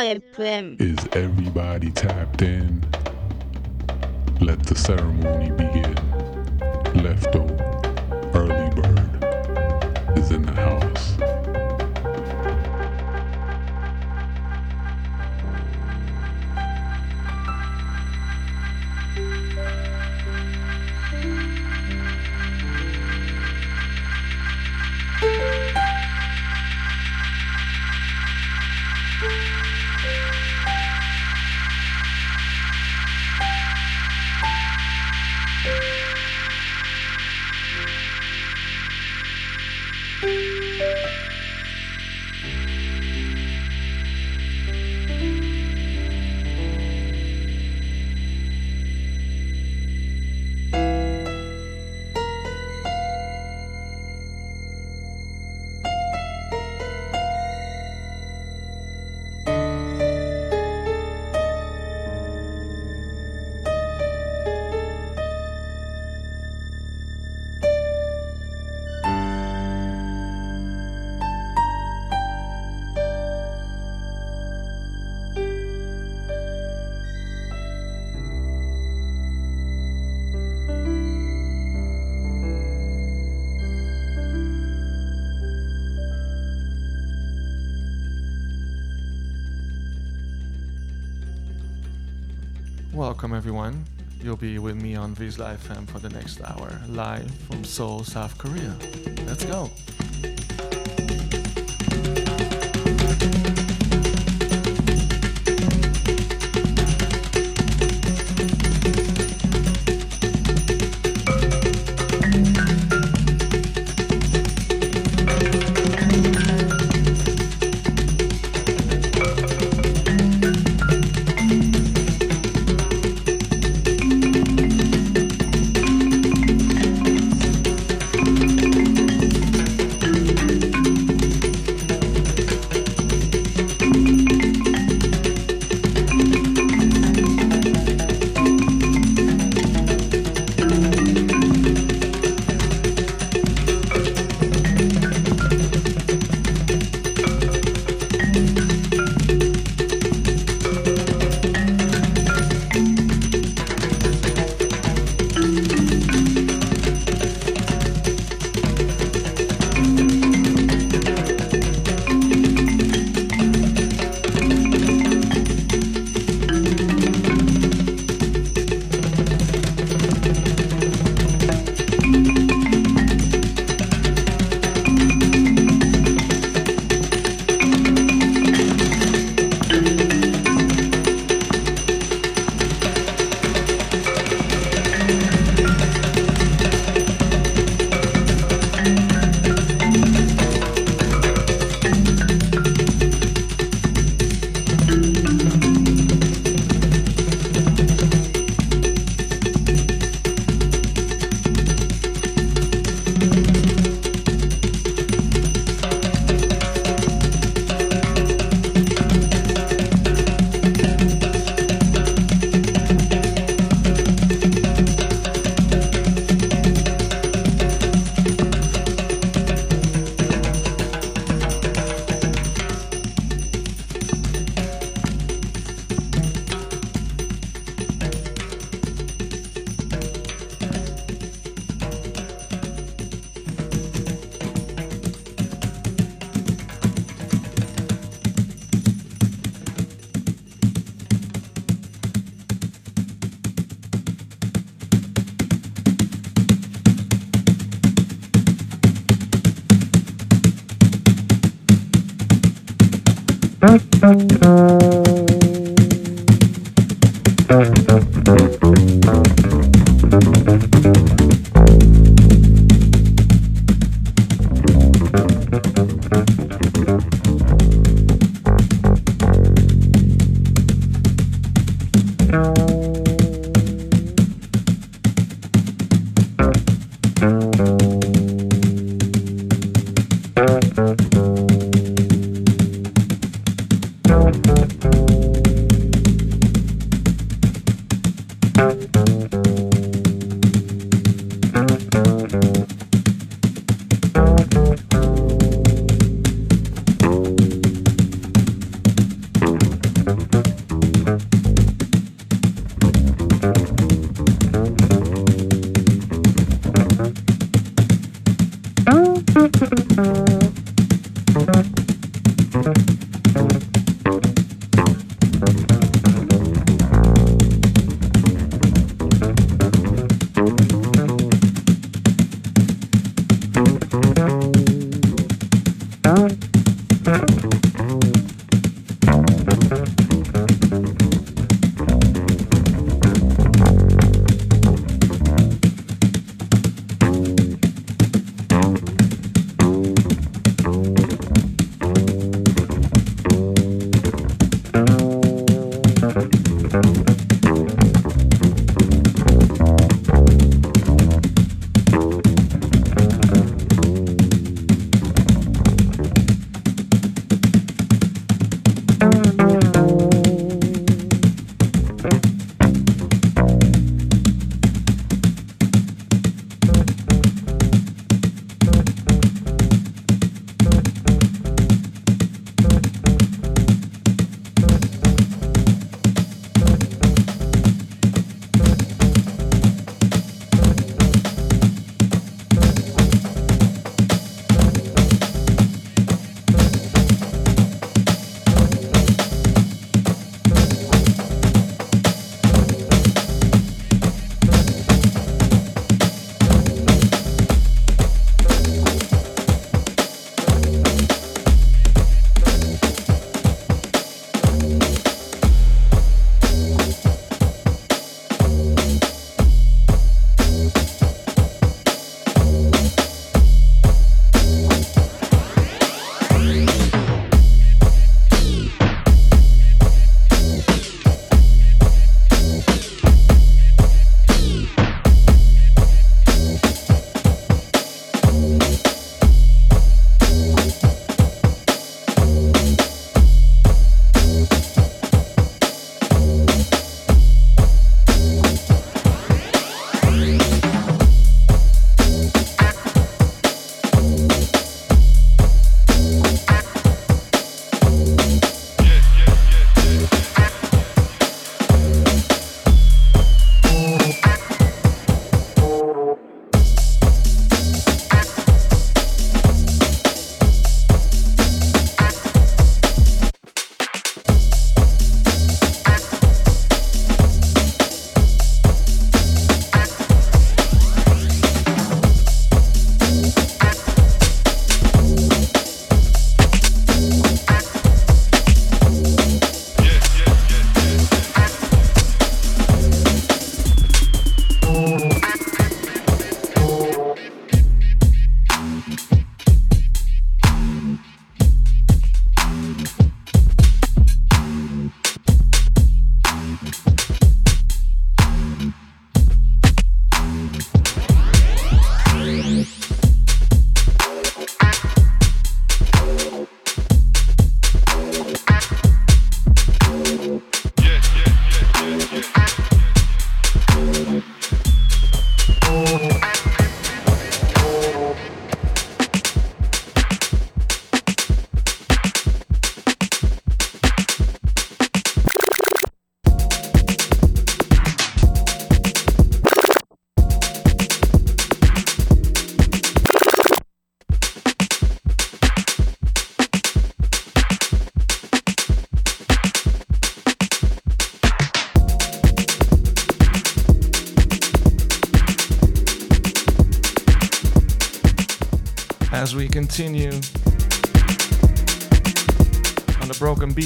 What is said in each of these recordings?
FM. Is everybody tapped in? Let the ceremony begin. Lefto, Welcome, everyone. You'll be with me on Visla FM for the next hour, live from Seoul, South Korea. Let's go.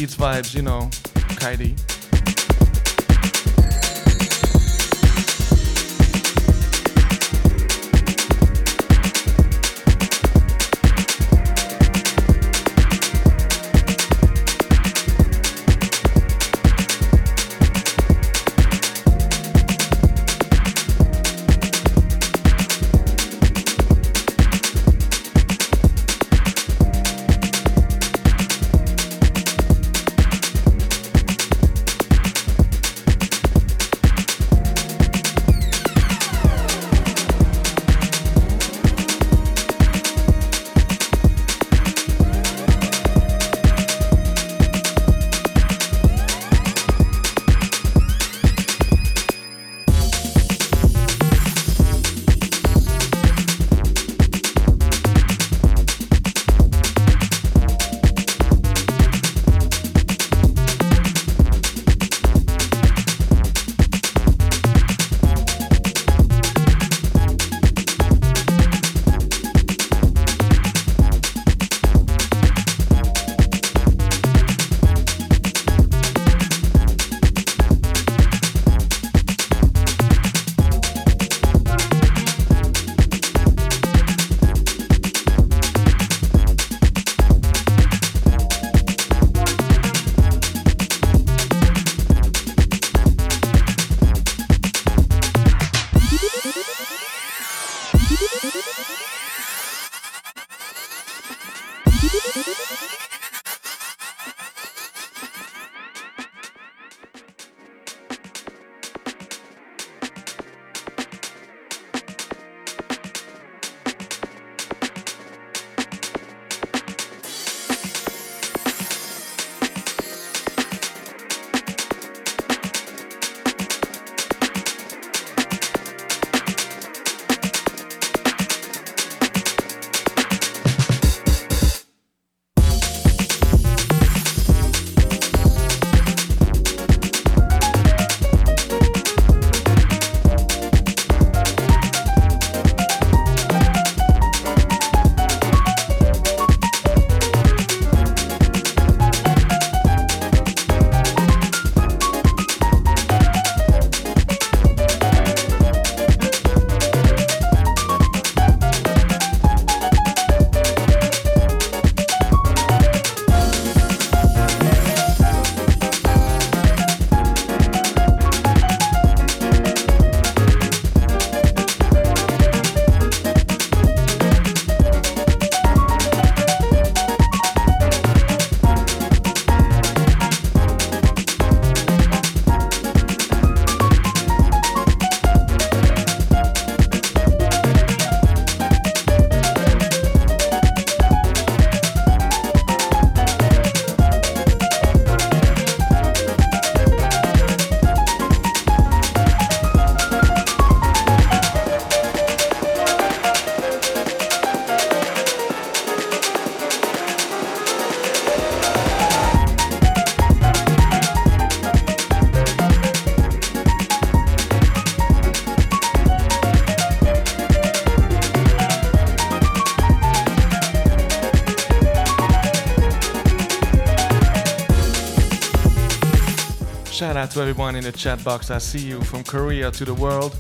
Beats vibes, you know, Kaidi. Out to everyone in the chat box. I see you from Korea to the world.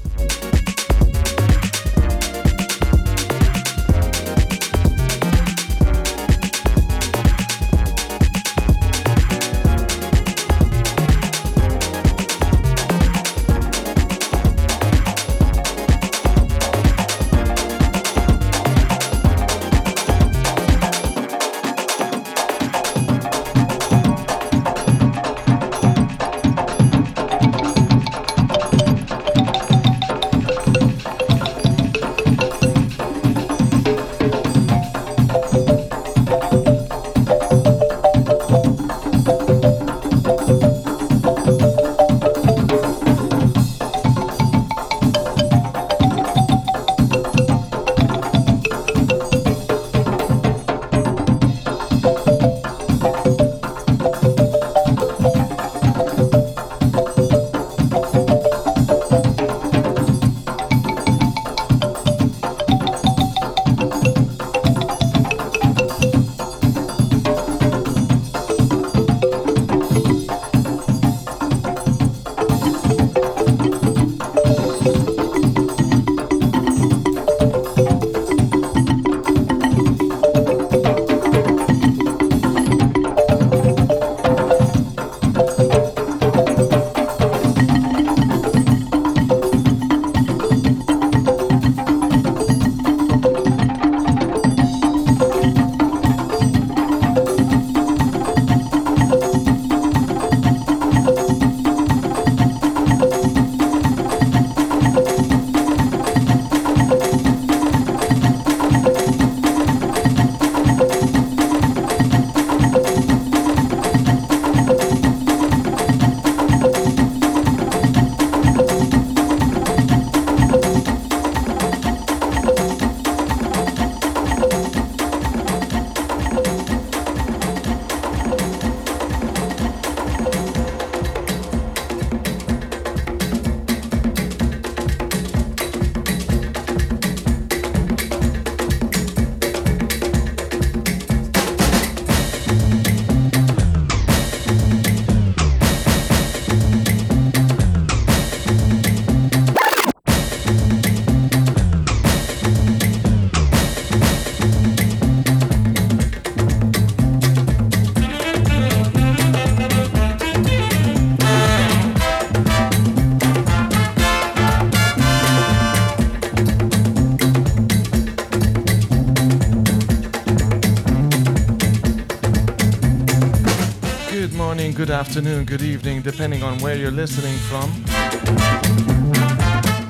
Afternoon, good evening, depending on where you're listening from.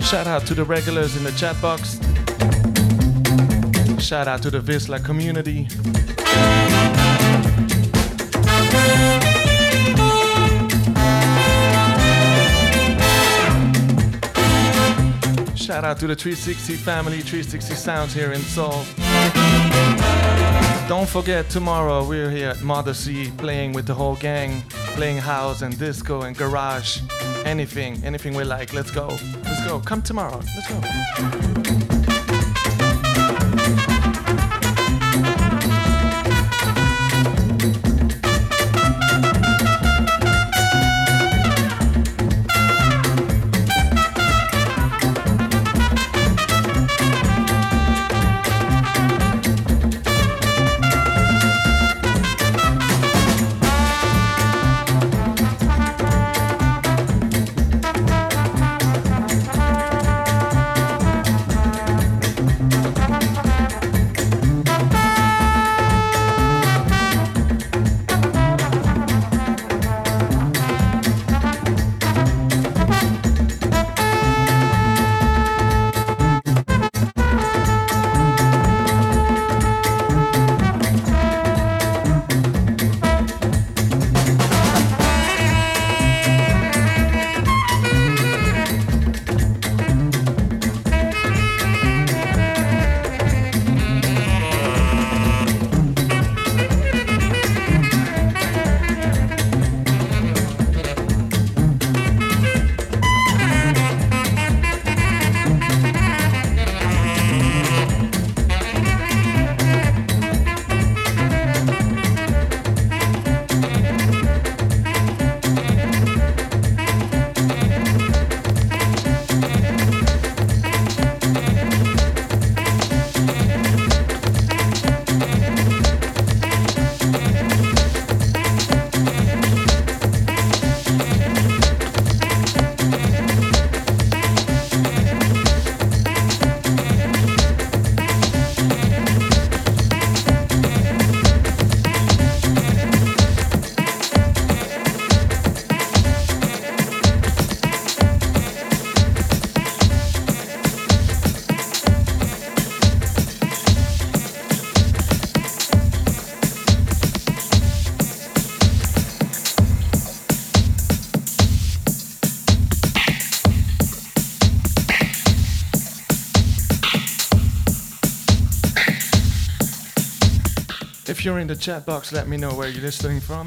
Shout out to the regulars in the chat box. Shout out to the Visla community. Shout out to the 360 family, 360 Sounds here in Seoul. Don't forget, tomorrow we're here at Mother C playing with the whole gang, playing house and disco and garage, anything, anything we like. Let's go. Let's go. Come tomorrow. Let's go. You're in the chat box, let me know where you're listening from.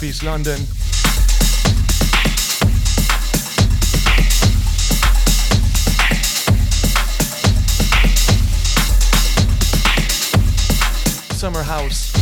Southeast London. Summer House.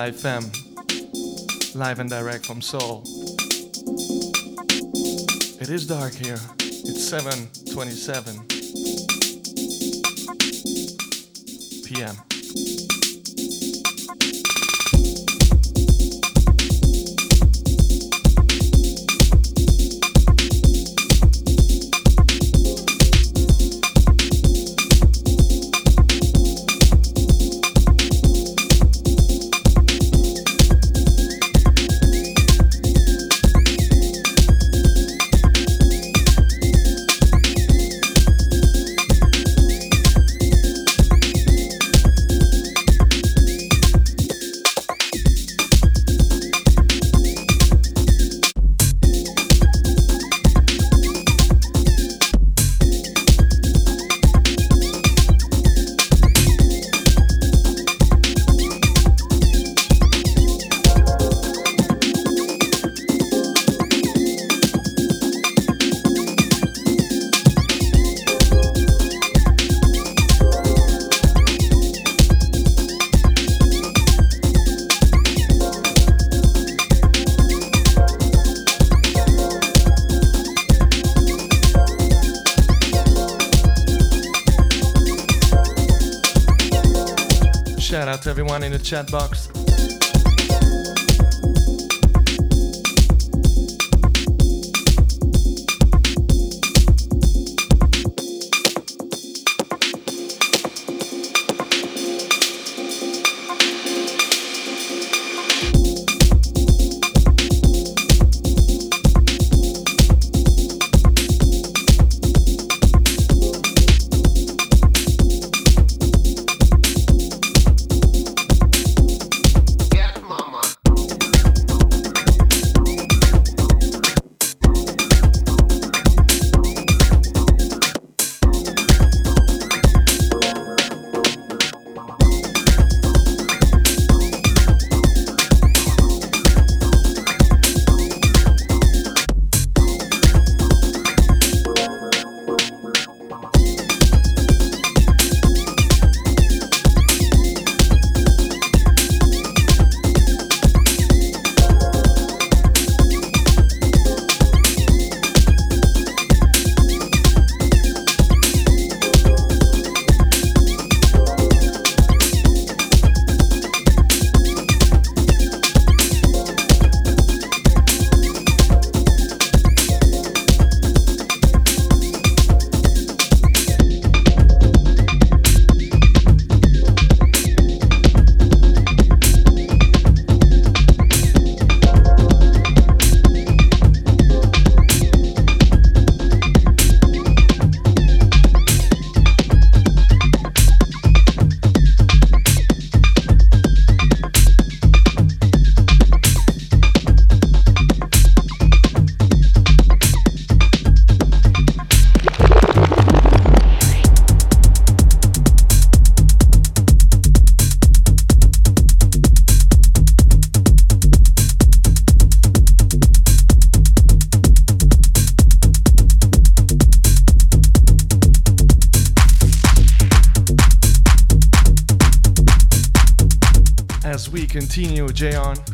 Live fm live and direct from seoul. It is dark here. It's 7.27 to everyone in the chat box. Continue, Jayon.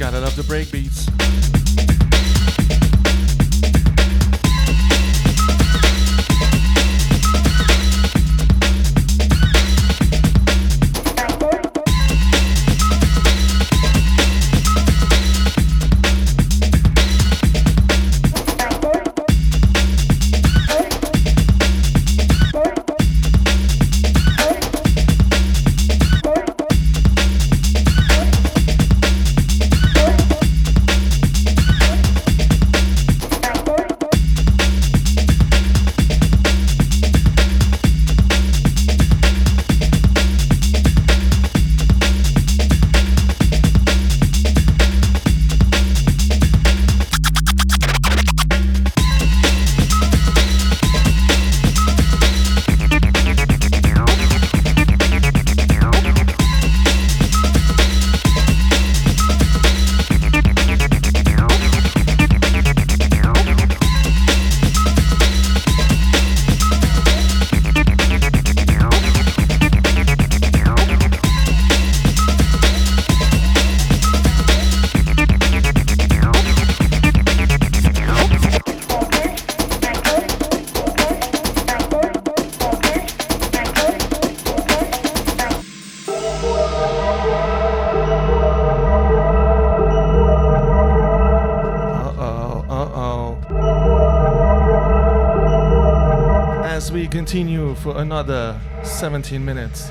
got it up to 17 minutes.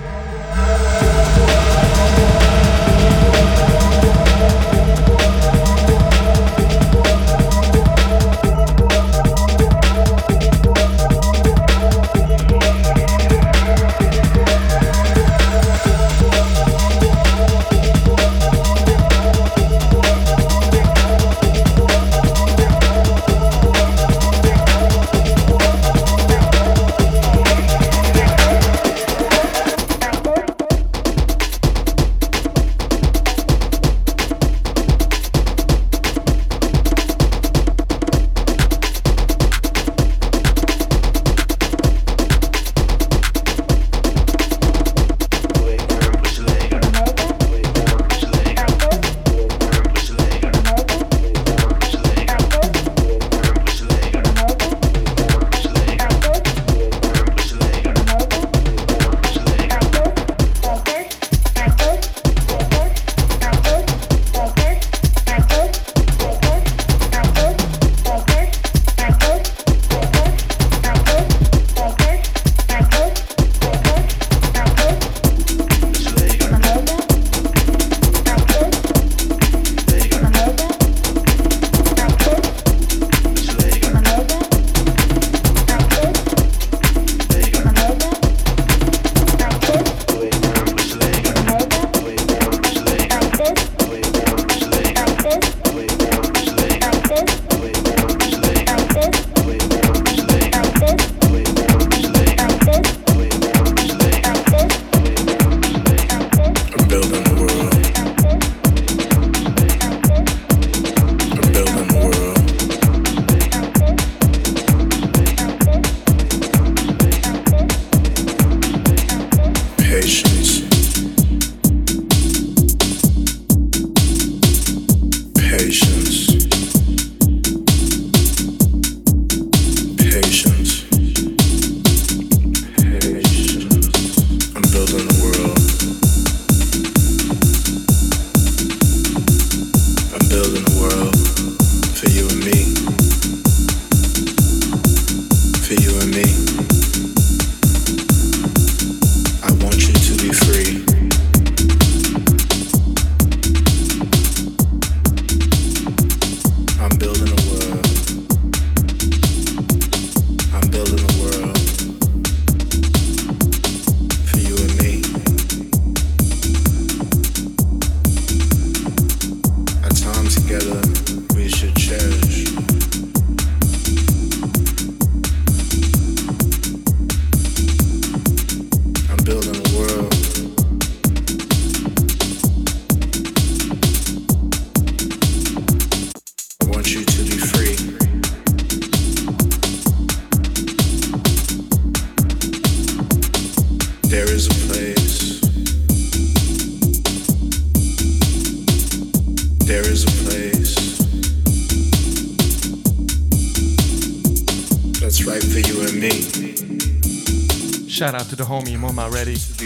Homie Moma Ready.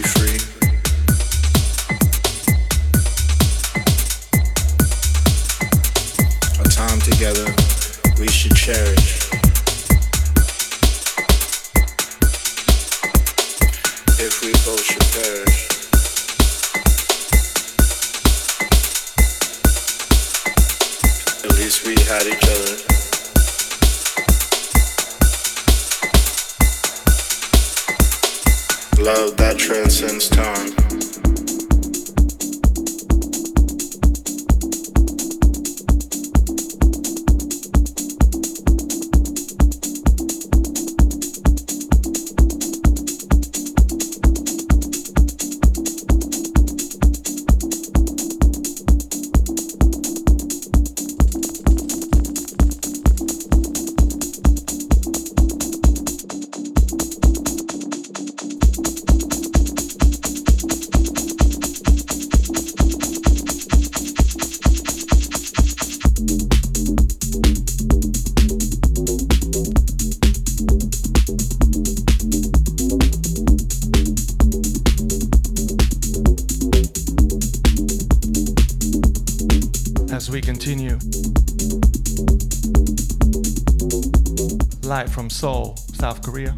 Live from Seoul, South Korea.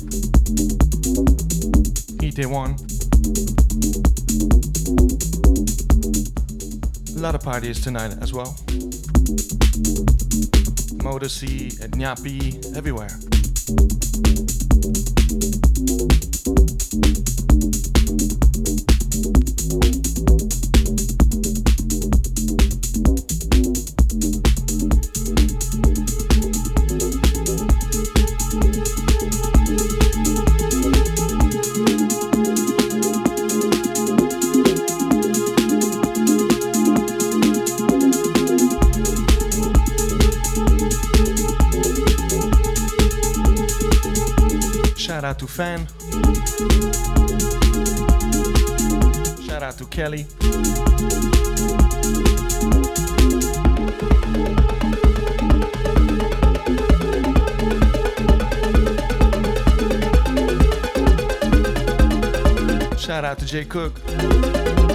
Itaewon. A lot of parties tonight as well. Motor C at Nyapi, everywhere. Fan. Shout out to Kelly. Shout out to Jay Cook.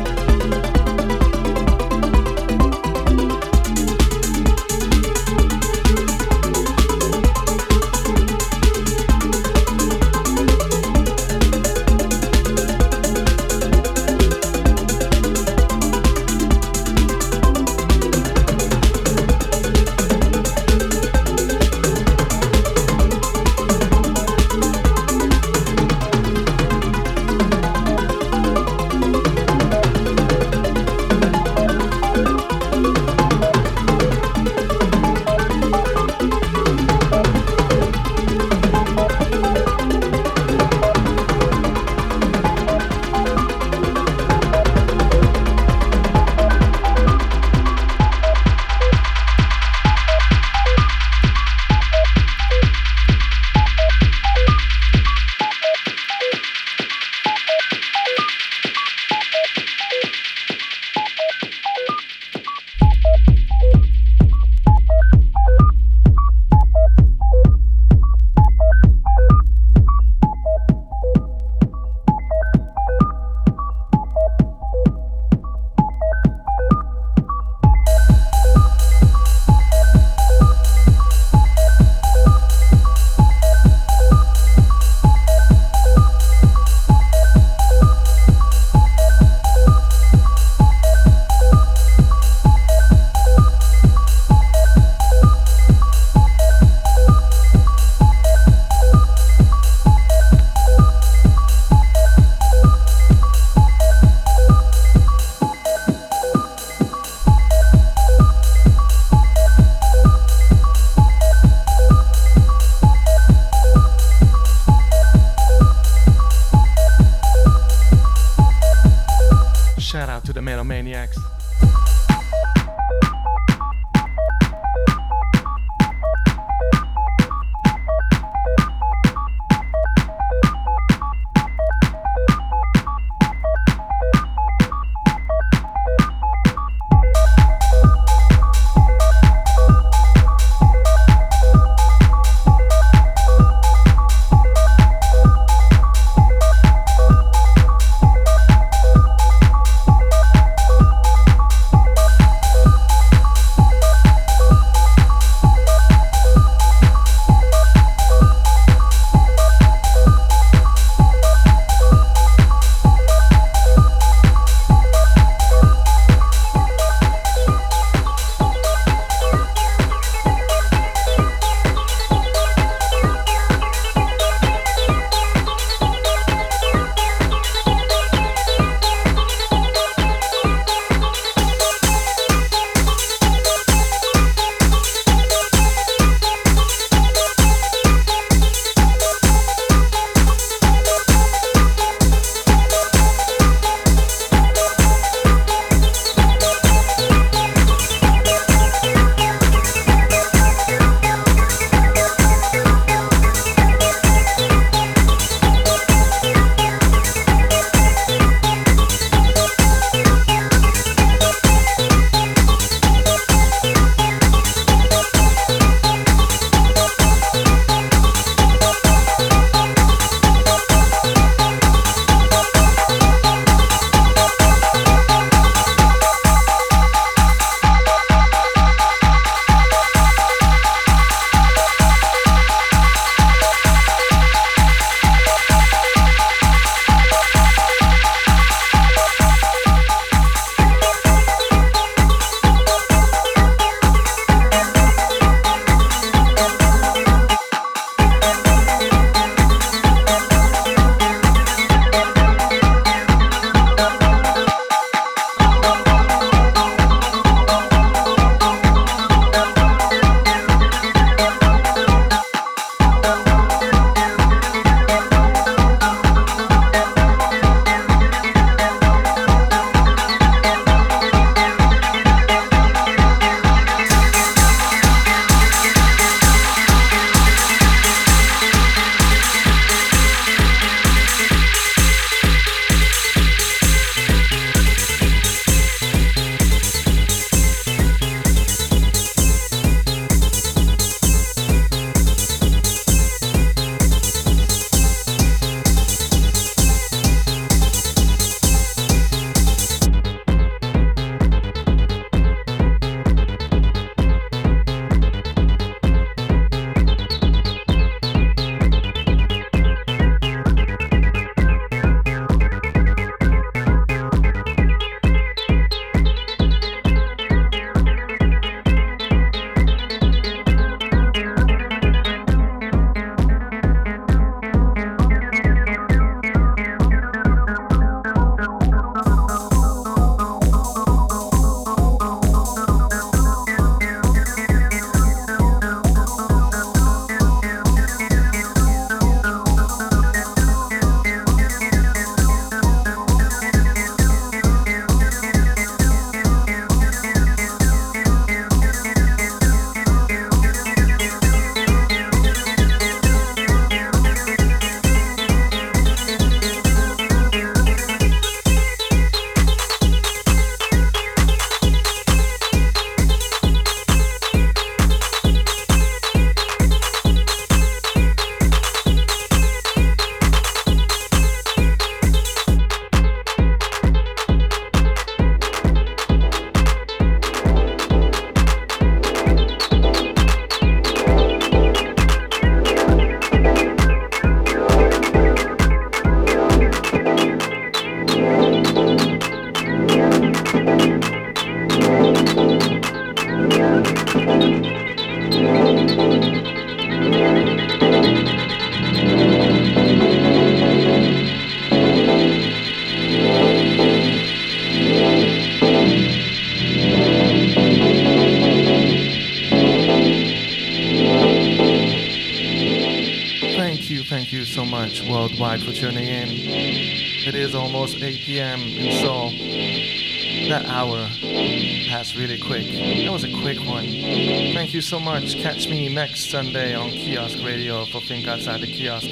Really quick. That was a quick one. Thank you so much. Catch me next Sunday on Kiosk Radio for Think Outside the Kiosk.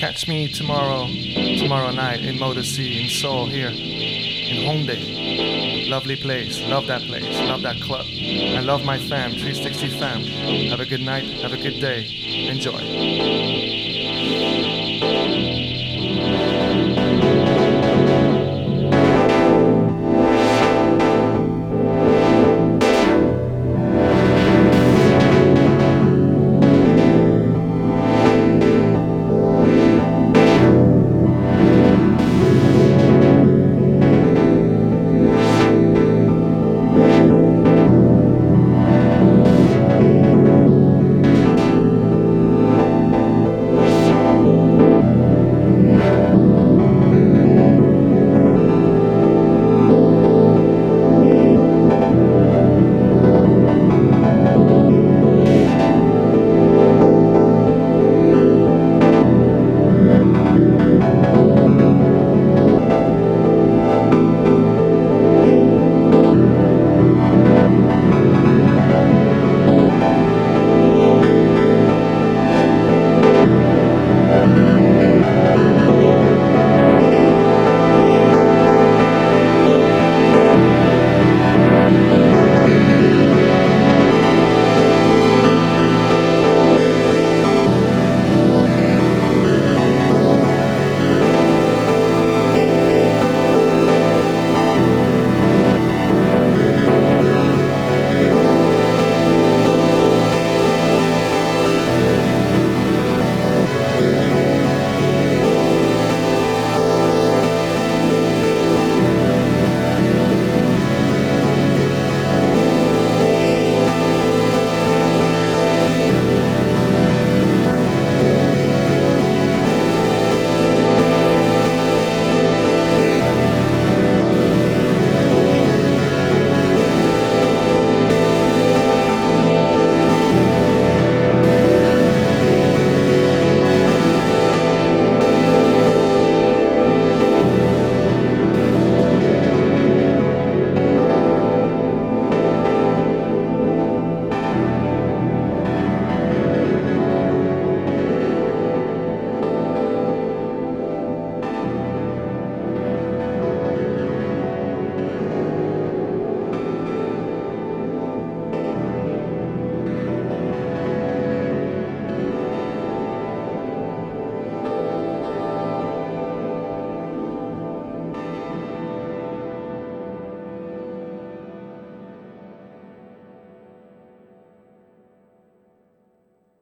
Catch me tomorrow, tomorrow night in Motor C in Seoul here in Hongdae. Lovely place. Love that place. Love that club. I love my fam, 360 fam. Have a good night. Have a good day. Enjoy.